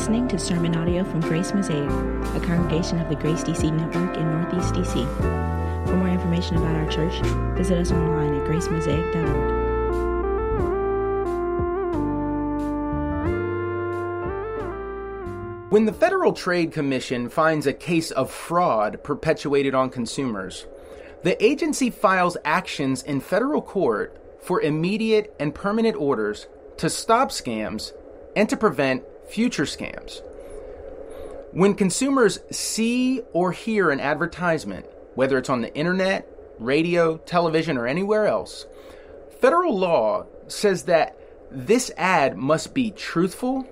listening to sermon audio from Grace Mosaic, a congregation of the Grace DC Network in Northeast DC. For more information about our church, visit us online at gracemosaic.org. When the Federal Trade Commission finds a case of fraud perpetuated on consumers, the agency files actions in federal court for immediate and permanent orders to stop scams and to prevent future scams. When consumers see or hear an advertisement, whether it's on the internet, radio, television, or anywhere else, federal law says that this ad must be truthful,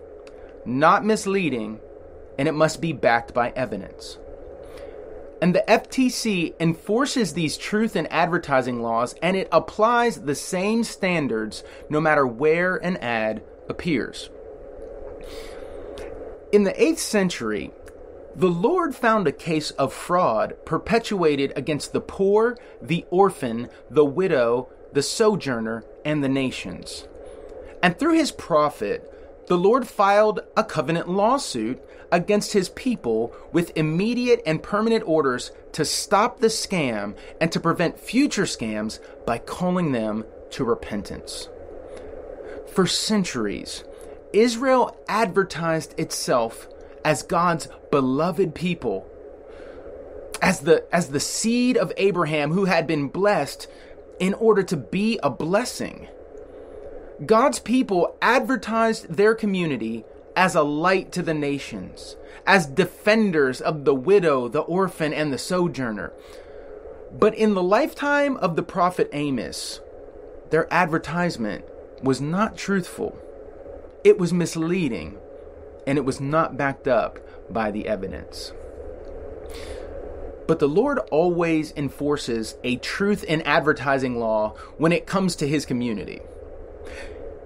not misleading, and it must be backed by evidence. And the FTC enforces these truth in advertising laws and it applies the same standards no matter where an ad appears. In the 8th century, the Lord found a case of fraud perpetuated against the poor, the orphan, the widow, the sojourner, and the nations. And through his prophet, the Lord filed a covenant lawsuit against his people with immediate and permanent orders to stop the scam and to prevent future scams by calling them to repentance. For centuries, Israel advertised itself as God's beloved people, as the, as the seed of Abraham who had been blessed in order to be a blessing. God's people advertised their community as a light to the nations, as defenders of the widow, the orphan, and the sojourner. But in the lifetime of the prophet Amos, their advertisement was not truthful. It was misleading, and it was not backed up by the evidence. But the Lord always enforces a truth in advertising law when it comes to his community.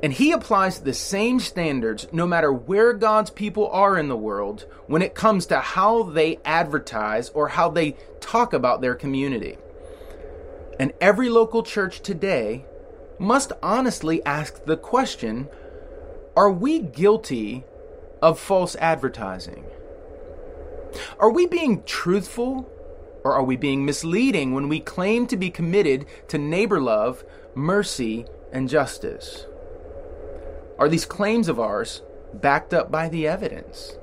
And he applies the same standards no matter where God's people are in the world when it comes to how they advertise or how they talk about their community. And every local church today must honestly ask the question are we guilty of false advertising? Are we being truthful or are we being misleading when we claim to be committed to neighbor love, mercy, and justice? Are these claims of ours backed up by the evidence?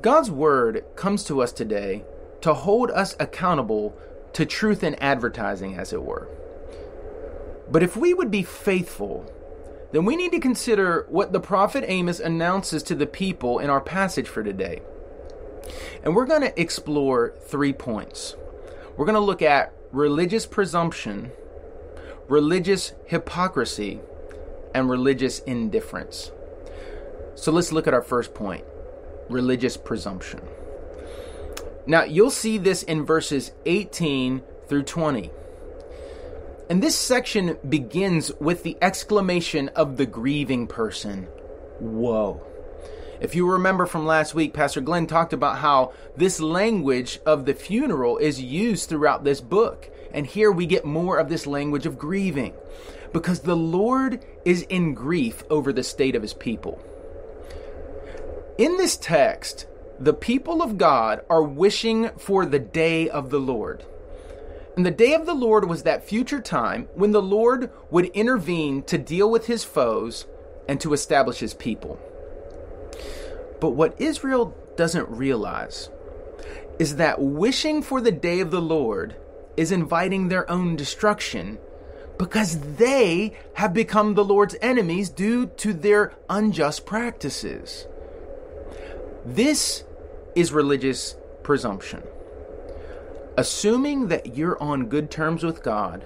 God's Word comes to us today to hold us accountable to truth in advertising, as it were. But if we would be faithful, then we need to consider what the prophet Amos announces to the people in our passage for today. And we're going to explore three points. We're going to look at religious presumption, religious hypocrisy, and religious indifference. So let's look at our first point religious presumption. Now, you'll see this in verses 18 through 20. And this section begins with the exclamation of the grieving person Whoa. If you remember from last week, Pastor Glenn talked about how this language of the funeral is used throughout this book. And here we get more of this language of grieving because the Lord is in grief over the state of his people. In this text, the people of God are wishing for the day of the Lord. And the day of the Lord was that future time when the Lord would intervene to deal with his foes and to establish his people. But what Israel doesn't realize is that wishing for the day of the Lord is inviting their own destruction because they have become the Lord's enemies due to their unjust practices. This is religious presumption. Assuming that you're on good terms with God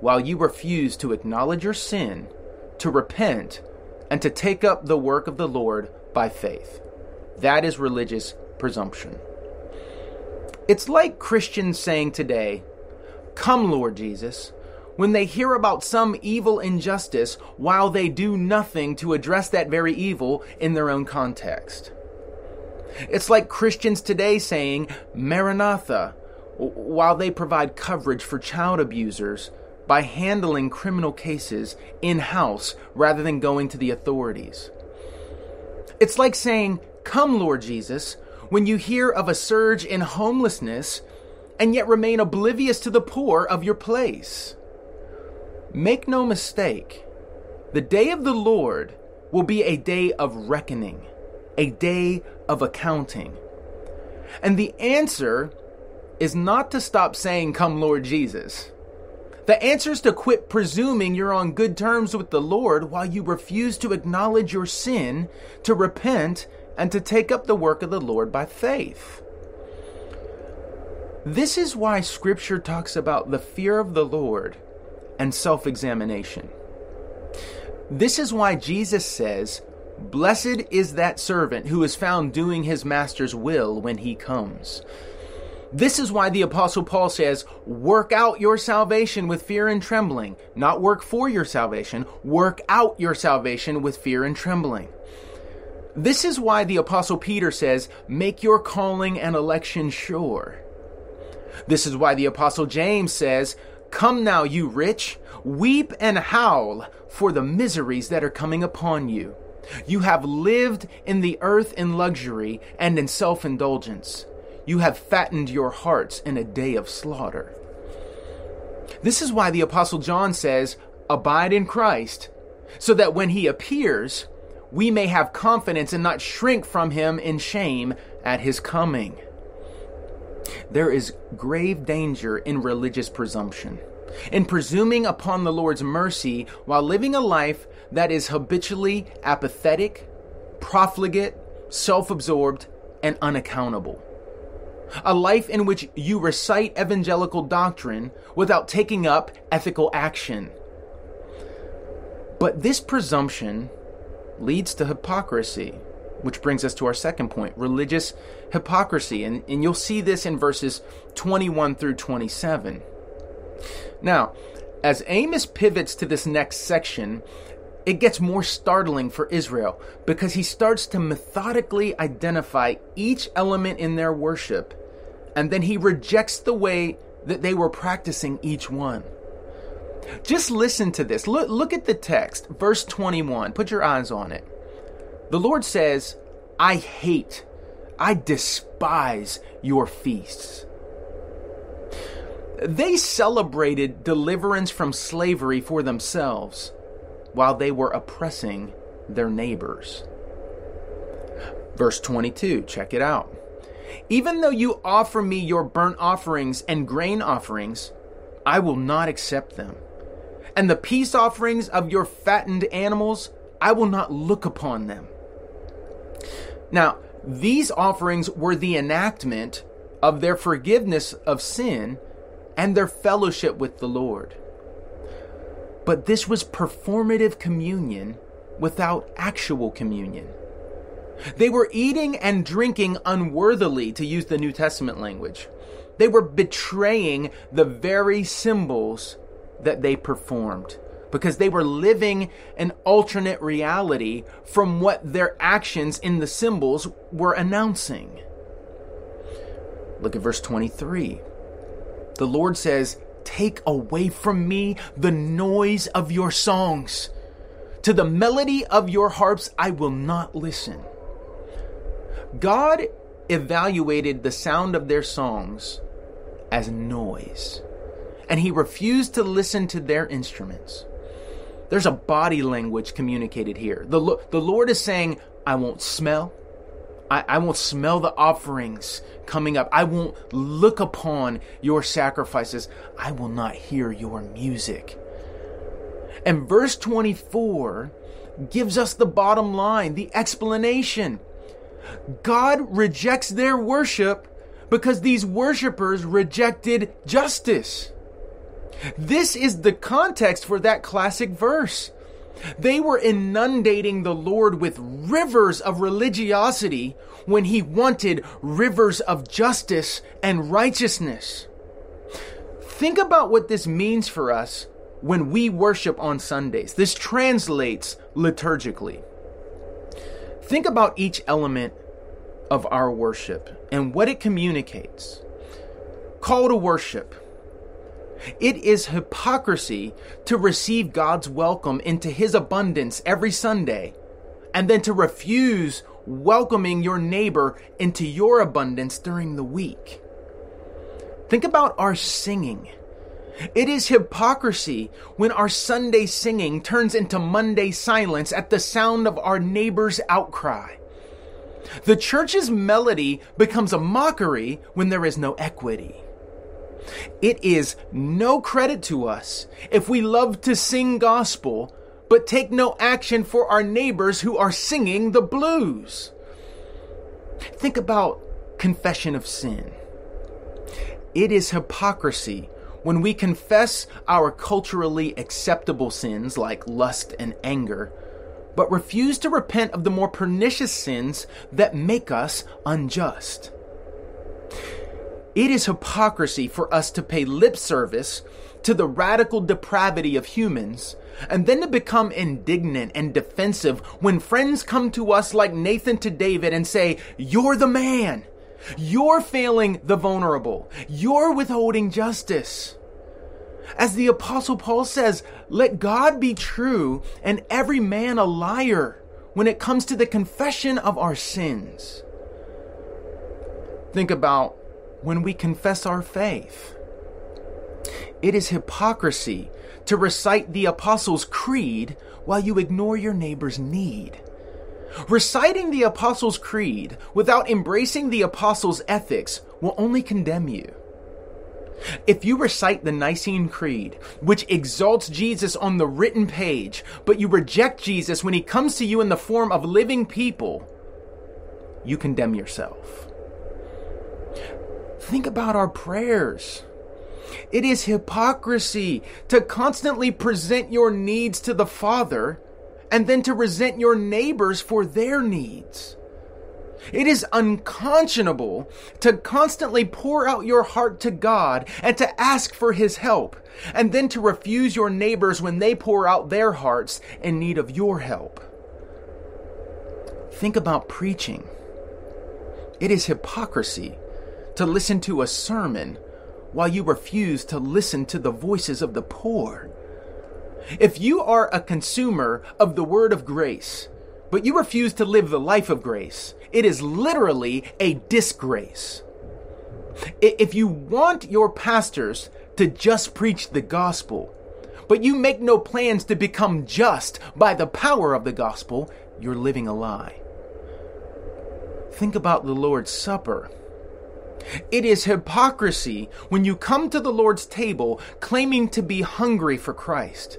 while you refuse to acknowledge your sin, to repent, and to take up the work of the Lord by faith. That is religious presumption. It's like Christians saying today, Come, Lord Jesus, when they hear about some evil injustice while they do nothing to address that very evil in their own context. It's like Christians today saying, Maranatha, while they provide coverage for child abusers by handling criminal cases in house rather than going to the authorities. It's like saying, Come, Lord Jesus, when you hear of a surge in homelessness and yet remain oblivious to the poor of your place. Make no mistake, the day of the Lord will be a day of reckoning, a day of accounting. And the answer is not to stop saying, Come, Lord Jesus. The answer is to quit presuming you're on good terms with the Lord while you refuse to acknowledge your sin, to repent, and to take up the work of the Lord by faith. This is why Scripture talks about the fear of the Lord and self examination. This is why Jesus says, Blessed is that servant who is found doing his master's will when he comes. This is why the Apostle Paul says, Work out your salvation with fear and trembling. Not work for your salvation, work out your salvation with fear and trembling. This is why the Apostle Peter says, Make your calling and election sure. This is why the Apostle James says, Come now, you rich, weep and howl for the miseries that are coming upon you. You have lived in the earth in luxury and in self indulgence. You have fattened your hearts in a day of slaughter. This is why the Apostle John says, Abide in Christ, so that when he appears, we may have confidence and not shrink from him in shame at his coming. There is grave danger in religious presumption, in presuming upon the Lord's mercy while living a life that is habitually apathetic, profligate, self absorbed, and unaccountable. A life in which you recite evangelical doctrine without taking up ethical action. But this presumption leads to hypocrisy, which brings us to our second point religious hypocrisy. And, and you'll see this in verses 21 through 27. Now, as Amos pivots to this next section, it gets more startling for Israel because he starts to methodically identify each element in their worship and then he rejects the way that they were practicing each one. Just listen to this. Look, look at the text, verse 21. Put your eyes on it. The Lord says, I hate, I despise your feasts. They celebrated deliverance from slavery for themselves while they were oppressing their neighbors. Verse 22, check it out. Even though you offer me your burnt offerings and grain offerings, I will not accept them. And the peace offerings of your fattened animals, I will not look upon them. Now, these offerings were the enactment of their forgiveness of sin and their fellowship with the Lord. But this was performative communion without actual communion. They were eating and drinking unworthily, to use the New Testament language. They were betraying the very symbols that they performed because they were living an alternate reality from what their actions in the symbols were announcing. Look at verse 23. The Lord says, Take away from me the noise of your songs. To the melody of your harps I will not listen. God evaluated the sound of their songs as noise, and he refused to listen to their instruments. There's a body language communicated here. The, the Lord is saying, I won't smell. I, I won't smell the offerings coming up. I won't look upon your sacrifices. I will not hear your music. And verse 24 gives us the bottom line, the explanation. God rejects their worship because these worshipers rejected justice. This is the context for that classic verse. They were inundating the Lord with rivers of religiosity when he wanted rivers of justice and righteousness. Think about what this means for us when we worship on Sundays. This translates liturgically. Think about each element of our worship and what it communicates. Call to worship. It is hypocrisy to receive God's welcome into His abundance every Sunday and then to refuse welcoming your neighbor into your abundance during the week. Think about our singing. It is hypocrisy when our Sunday singing turns into Monday silence at the sound of our neighbor's outcry. The church's melody becomes a mockery when there is no equity. It is no credit to us if we love to sing gospel, but take no action for our neighbors who are singing the blues. Think about confession of sin. It is hypocrisy when we confess our culturally acceptable sins like lust and anger, but refuse to repent of the more pernicious sins that make us unjust. It is hypocrisy for us to pay lip service to the radical depravity of humans and then to become indignant and defensive when friends come to us like Nathan to David and say, You're the man. You're failing the vulnerable. You're withholding justice. As the Apostle Paul says, let God be true and every man a liar when it comes to the confession of our sins. Think about when we confess our faith. It is hypocrisy to recite the Apostles' Creed while you ignore your neighbor's need. Reciting the Apostles' Creed without embracing the Apostles' ethics will only condemn you. If you recite the Nicene Creed, which exalts Jesus on the written page, but you reject Jesus when he comes to you in the form of living people, you condemn yourself. Think about our prayers. It is hypocrisy to constantly present your needs to the Father and then to resent your neighbors for their needs. It is unconscionable to constantly pour out your heart to God and to ask for His help, and then to refuse your neighbors when they pour out their hearts in need of your help. Think about preaching. It is hypocrisy to listen to a sermon while you refuse to listen to the voices of the poor. If you are a consumer of the word of grace, but you refuse to live the life of grace, it is literally a disgrace. If you want your pastors to just preach the gospel, but you make no plans to become just by the power of the gospel, you're living a lie. Think about the Lord's Supper. It is hypocrisy when you come to the Lord's table claiming to be hungry for Christ,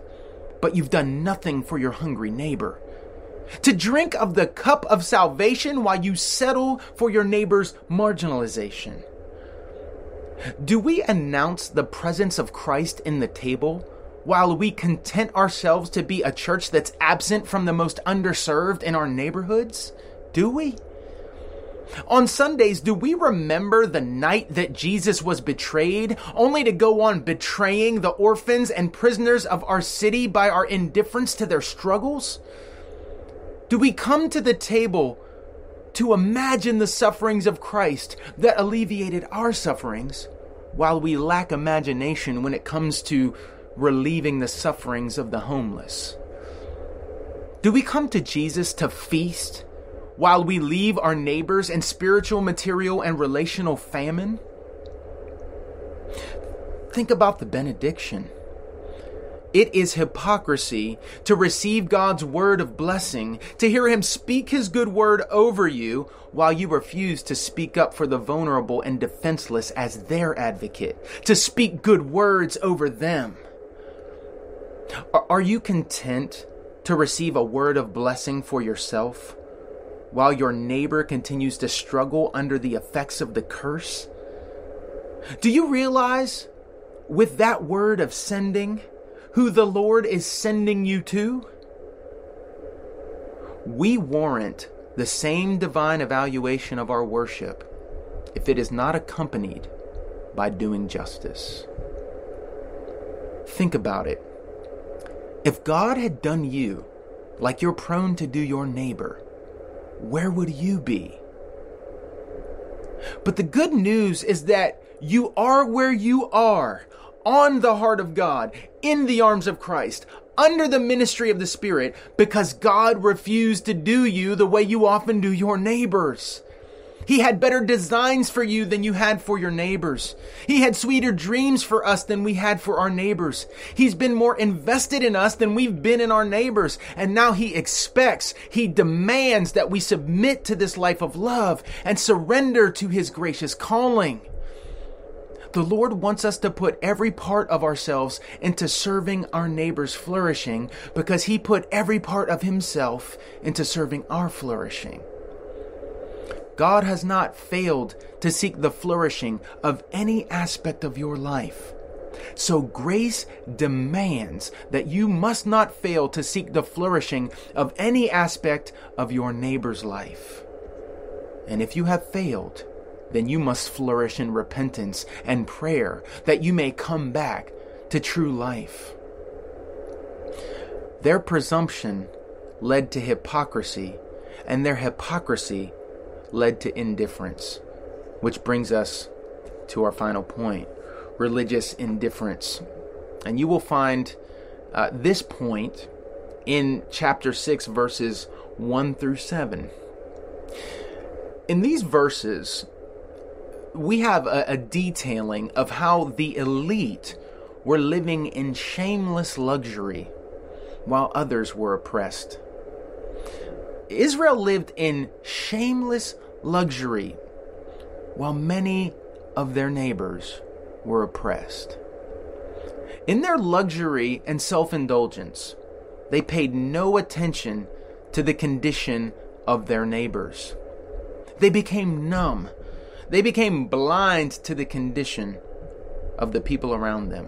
but you've done nothing for your hungry neighbor. To drink of the cup of salvation while you settle for your neighbor's marginalization. Do we announce the presence of Christ in the table while we content ourselves to be a church that's absent from the most underserved in our neighborhoods? Do we? On Sundays, do we remember the night that Jesus was betrayed, only to go on betraying the orphans and prisoners of our city by our indifference to their struggles? Do we come to the table to imagine the sufferings of Christ that alleviated our sufferings, while we lack imagination when it comes to relieving the sufferings of the homeless? Do we come to Jesus to feast while we leave our neighbors in spiritual, material, and relational famine? Think about the benediction. It is hypocrisy to receive God's word of blessing, to hear Him speak His good word over you, while you refuse to speak up for the vulnerable and defenseless as their advocate, to speak good words over them. Are you content to receive a word of blessing for yourself? While your neighbor continues to struggle under the effects of the curse? Do you realize, with that word of sending, who the Lord is sending you to? We warrant the same divine evaluation of our worship if it is not accompanied by doing justice. Think about it. If God had done you like you're prone to do your neighbor, where would you be? But the good news is that you are where you are, on the heart of God, in the arms of Christ, under the ministry of the Spirit because God refused to do you the way you often do your neighbors. He had better designs for you than you had for your neighbors. He had sweeter dreams for us than we had for our neighbors. He's been more invested in us than we've been in our neighbors. And now he expects, he demands that we submit to this life of love and surrender to his gracious calling. The Lord wants us to put every part of ourselves into serving our neighbor's flourishing because He put every part of Himself into serving our flourishing. God has not failed to seek the flourishing of any aspect of your life. So grace demands that you must not fail to seek the flourishing of any aspect of your neighbor's life. And if you have failed, then you must flourish in repentance and prayer that you may come back to true life. Their presumption led to hypocrisy, and their hypocrisy led to indifference, which brings us to our final point religious indifference. And you will find uh, this point in chapter 6, verses 1 through 7. In these verses, we have a, a detailing of how the elite were living in shameless luxury while others were oppressed. Israel lived in shameless luxury while many of their neighbors were oppressed. In their luxury and self indulgence, they paid no attention to the condition of their neighbors. They became numb. They became blind to the condition of the people around them.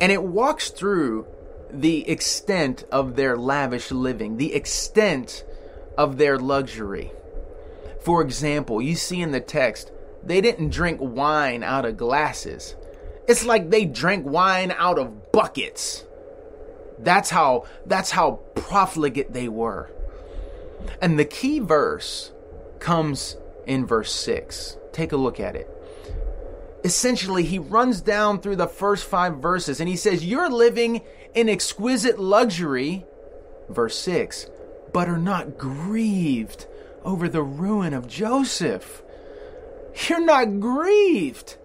And it walks through the extent of their lavish living, the extent of their luxury. For example, you see in the text, they didn't drink wine out of glasses. It's like they drank wine out of buckets. That's how that's how profligate they were. And the key verse comes in verse 6. Take a look at it essentially he runs down through the first five verses and he says, You're living in exquisite luxury, verse 6, but are not grieved over the ruin of Joseph. You're not grieved.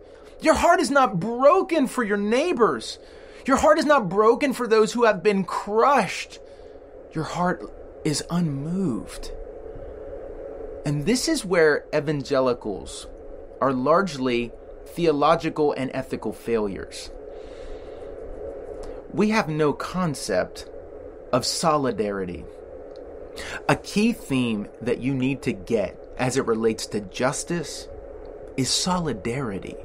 Your heart is not broken for your neighbors. Your heart is not broken for those who have been crushed. Your heart is unmoved. And this is where evangelicals are largely theological and ethical failures. We have no concept of solidarity. A key theme that you need to get as it relates to justice is solidarity.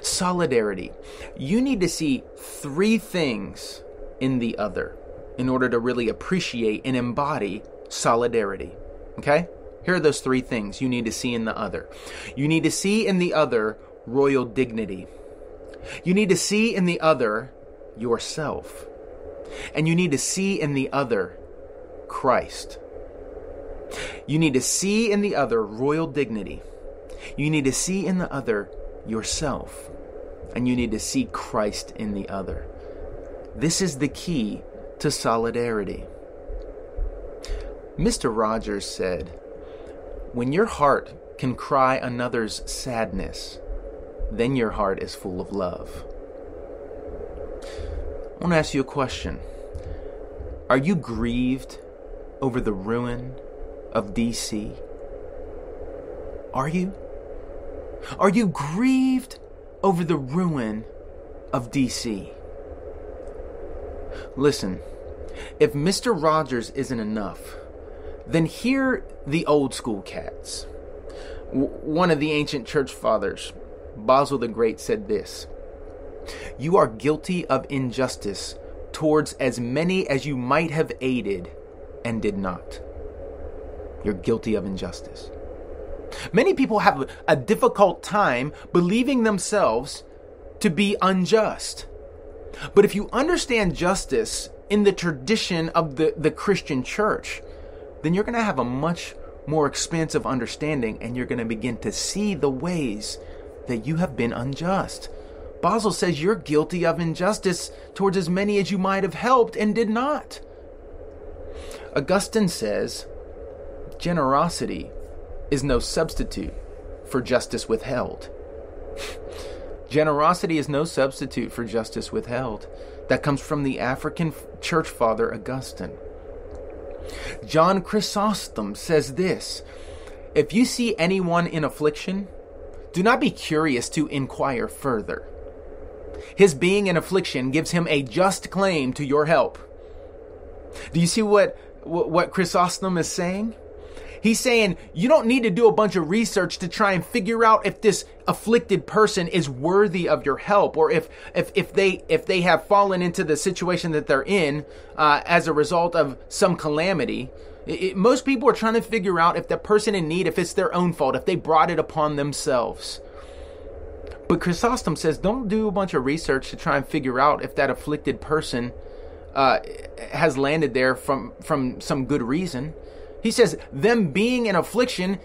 Solidarity. You need to see three things in the other in order to really appreciate and embody solidarity. Okay? Here are those three things you need to see in the other. You need to see in the other royal dignity. You need to see in the other yourself. And you need to see in the other Christ. You need to see in the other royal dignity. You need to see in the other yourself. And you need to see Christ in the other. This is the key to solidarity. Mr. Rogers said, when your heart can cry another's sadness, then your heart is full of love. I want to ask you a question. Are you grieved over the ruin of DC? Are you? Are you grieved over the ruin of DC? Listen, if Mr. Rogers isn't enough, then hear the old school cats. W- one of the ancient church fathers, Basil the Great, said this You are guilty of injustice towards as many as you might have aided and did not. You're guilty of injustice. Many people have a difficult time believing themselves to be unjust. But if you understand justice in the tradition of the, the Christian church, then you're going to have a much more expansive understanding and you're going to begin to see the ways that you have been unjust. Basil says you're guilty of injustice towards as many as you might have helped and did not. Augustine says generosity is no substitute for justice withheld. generosity is no substitute for justice withheld. That comes from the African church father Augustine. John Chrysostom says this If you see anyone in affliction, do not be curious to inquire further. His being in affliction gives him a just claim to your help. Do you see what, what Chrysostom is saying? He's saying you don't need to do a bunch of research to try and figure out if this afflicted person is worthy of your help or if if, if they if they have fallen into the situation that they're in uh, as a result of some calamity. It, it, most people are trying to figure out if the person in need, if it's their own fault, if they brought it upon themselves. But Chrysostom says don't do a bunch of research to try and figure out if that afflicted person uh, has landed there from from some good reason. He says, them being in affliction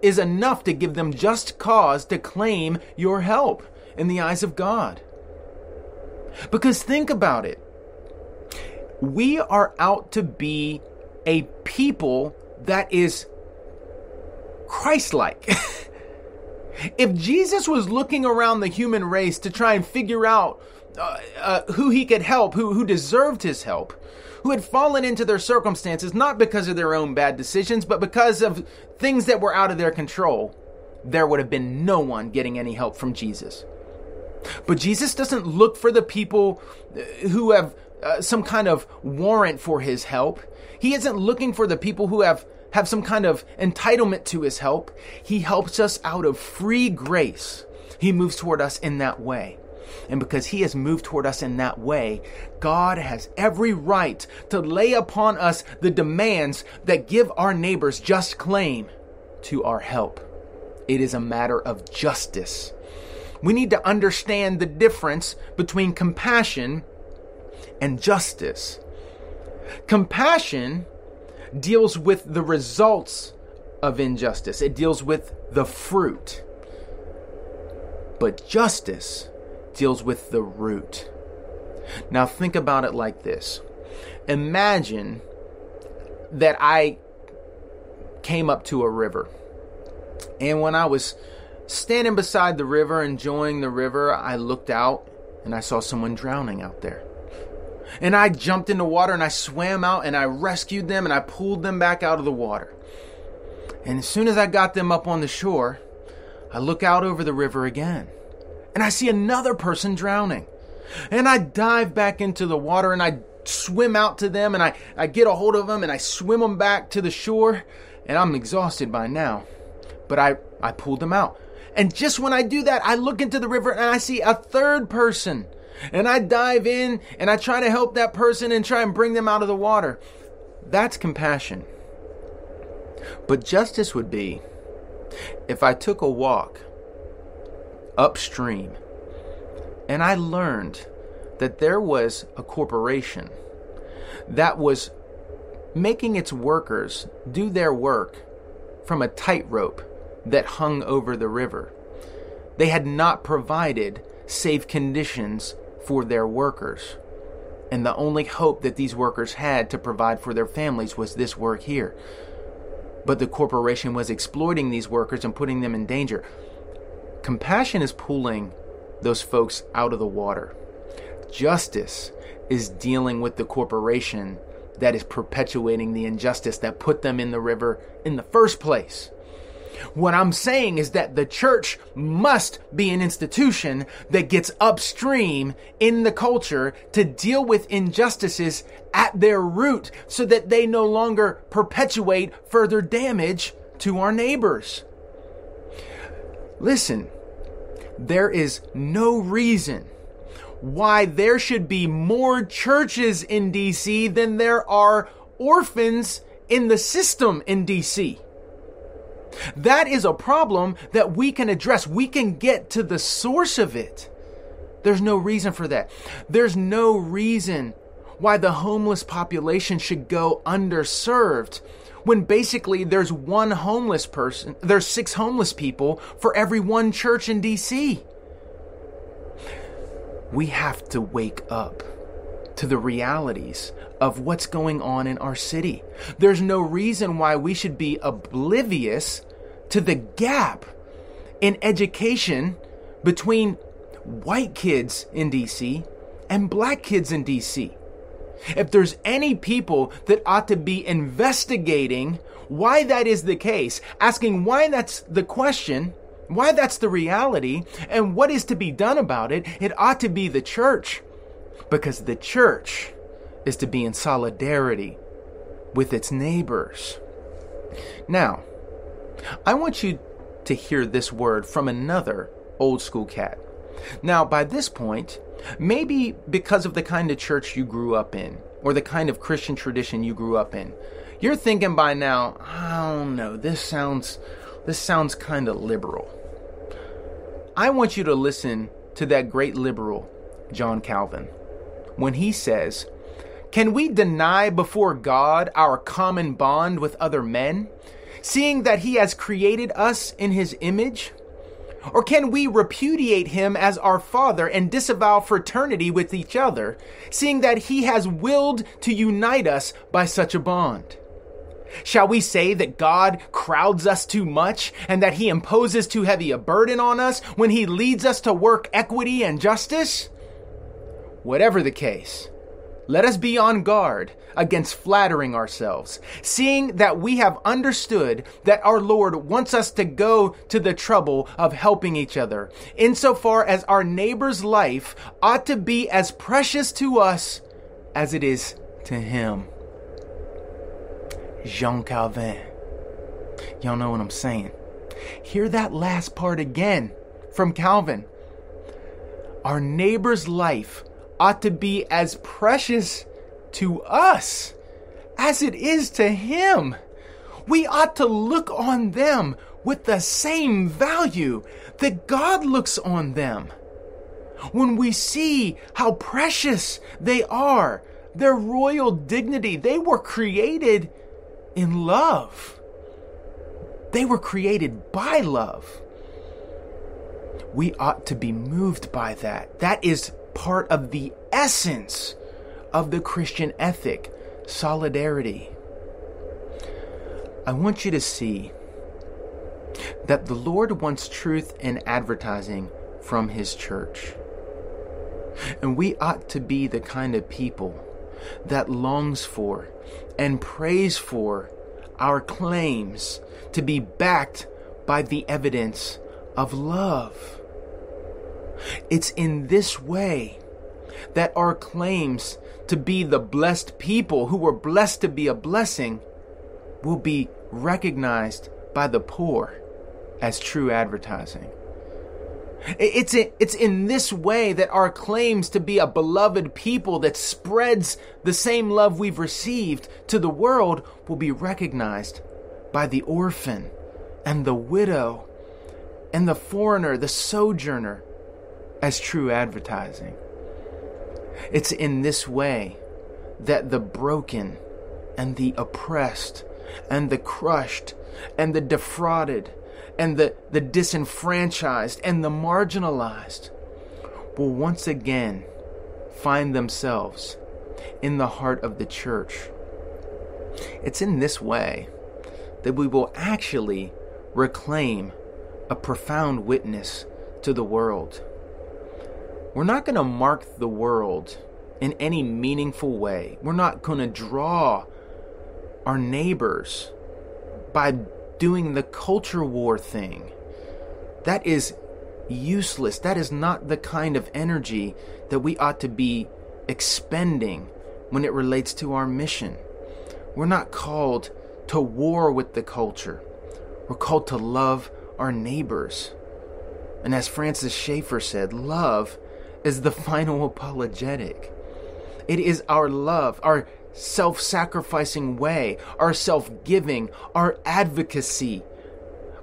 is enough to give them just cause to claim your help in the eyes of God. Because think about it. We are out to be a people that is Christ like. if Jesus was looking around the human race to try and figure out uh, uh, who he could help, who, who deserved his help, who had fallen into their circumstances not because of their own bad decisions, but because of things that were out of their control, there would have been no one getting any help from Jesus. But Jesus doesn't look for the people uh, who have uh, some kind of warrant for his help. He isn't looking for the people who have have some kind of entitlement to his help. He helps us out of free grace. He moves toward us in that way. And because He has moved toward us in that way, God has every right to lay upon us the demands that give our neighbors just claim to our help. It is a matter of justice. We need to understand the difference between compassion and justice. Compassion deals with the results of injustice, it deals with the fruit. But justice deals with the root. Now, think about it like this Imagine that I came up to a river, and when I was standing beside the river, enjoying the river, I looked out and I saw someone drowning out there. And I jumped in the water and I swam out and I rescued them and I pulled them back out of the water. And as soon as I got them up on the shore, I look out over the river again and I see another person drowning. And I dive back into the water and I swim out to them and I, I get a hold of them and I swim them back to the shore. And I'm exhausted by now. But I, I pulled them out. And just when I do that, I look into the river and I see a third person. And I dive in and I try to help that person and try and bring them out of the water. That's compassion. But justice would be if I took a walk upstream. And I learned that there was a corporation that was making its workers do their work from a tightrope that hung over the river. They had not provided safe conditions for their workers. And the only hope that these workers had to provide for their families was this work here. But the corporation was exploiting these workers and putting them in danger. Compassion is pulling those folks out of the water. Justice is dealing with the corporation that is perpetuating the injustice that put them in the river in the first place. What I'm saying is that the church must be an institution that gets upstream in the culture to deal with injustices at their root so that they no longer perpetuate further damage to our neighbors. Listen, there is no reason why there should be more churches in DC than there are orphans in the system in DC. That is a problem that we can address. We can get to the source of it. There's no reason for that. There's no reason why the homeless population should go underserved when basically there's one homeless person, there's six homeless people for every one church in DC. we have to wake up to the realities of what's going on in our city. There's no reason why we should be oblivious to the gap in education between white kids in DC and black kids in DC. If there's any people that ought to be investigating why that is the case, asking why that's the question, why that's the reality, and what is to be done about it, it ought to be the church. Because the church is to be in solidarity with its neighbors. Now, I want you to hear this word from another old school cat. Now, by this point, maybe because of the kind of church you grew up in, or the kind of Christian tradition you grew up in, you're thinking by now, I don't know, this sounds this sounds kind of liberal. I want you to listen to that great liberal, John Calvin, when he says, Can we deny before God our common bond with other men, seeing that he has created us in his image? Or can we repudiate him as our Father and disavow fraternity with each other, seeing that he has willed to unite us by such a bond? Shall we say that God crowds us too much and that he imposes too heavy a burden on us when he leads us to work equity and justice? Whatever the case, let us be on guard against flattering ourselves, seeing that we have understood that our Lord wants us to go to the trouble of helping each other, insofar as our neighbor's life ought to be as precious to us as it is to him. Jean Calvin. Y'all know what I'm saying. Hear that last part again from Calvin. Our neighbor's life ought to be as precious to us as it is to him. We ought to look on them with the same value that God looks on them. When we see how precious they are, their royal dignity, they were created in love. They were created by love. We ought to be moved by that. That is part of the essence of the Christian ethic solidarity. I want you to see that the Lord wants truth in advertising from His church. And we ought to be the kind of people that longs for and prays for our claims to be backed by the evidence of love. It's in this way that our claims to be the blessed people who were blessed to be a blessing will be recognized by the poor as true advertising. It's in, it's in this way that our claims to be a beloved people that spreads the same love we've received to the world will be recognized by the orphan and the widow and the foreigner, the sojourner, as true advertising. It's in this way that the broken and the oppressed and the crushed and the defrauded and the, the disenfranchised and the marginalized will once again find themselves in the heart of the church. It's in this way that we will actually reclaim a profound witness to the world. We're not going to mark the world in any meaningful way. We're not going to draw our neighbors by doing the culture war thing. That is useless. That is not the kind of energy that we ought to be expending when it relates to our mission. We're not called to war with the culture. We're called to love our neighbors. And as Francis Schaeffer said, love is the final apologetic. It is our love, our self sacrificing way, our self giving, our advocacy,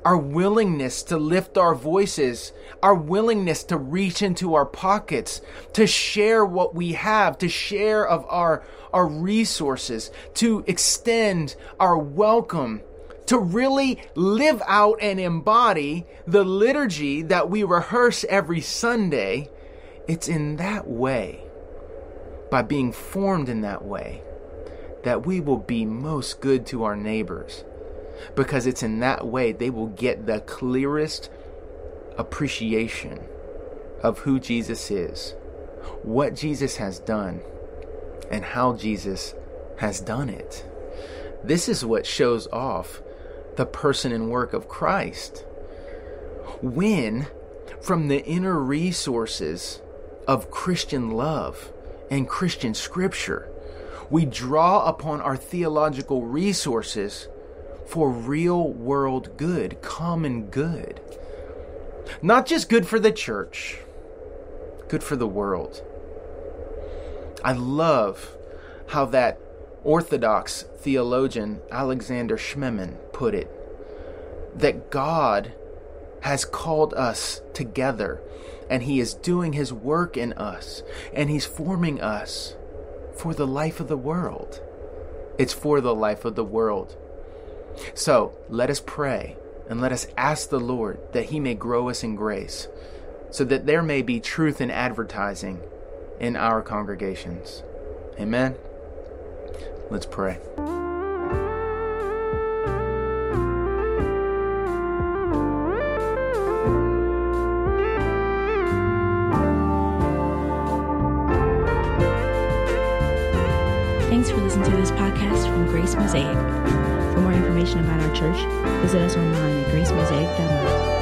our willingness to lift our voices, our willingness to reach into our pockets, to share what we have, to share of our, our resources, to extend our welcome, to really live out and embody the liturgy that we rehearse every Sunday It's in that way, by being formed in that way, that we will be most good to our neighbors. Because it's in that way they will get the clearest appreciation of who Jesus is, what Jesus has done, and how Jesus has done it. This is what shows off the person and work of Christ. When, from the inner resources of Christian love and Christian scripture, we draw upon our theological resources for real world good, common good. Not just good for the church, good for the world. I love how that Orthodox theologian Alexander Schmemann put it that God has called us together and He is doing His work in us and He's forming us for the life of the world. It's for the life of the world. So let us pray and let us ask the Lord that He may grow us in grace so that there may be truth in advertising in our congregations. Amen. Let's pray. Listening to this podcast from Grace Mosaic. For more information about our church, visit us online at gracemosaic.org.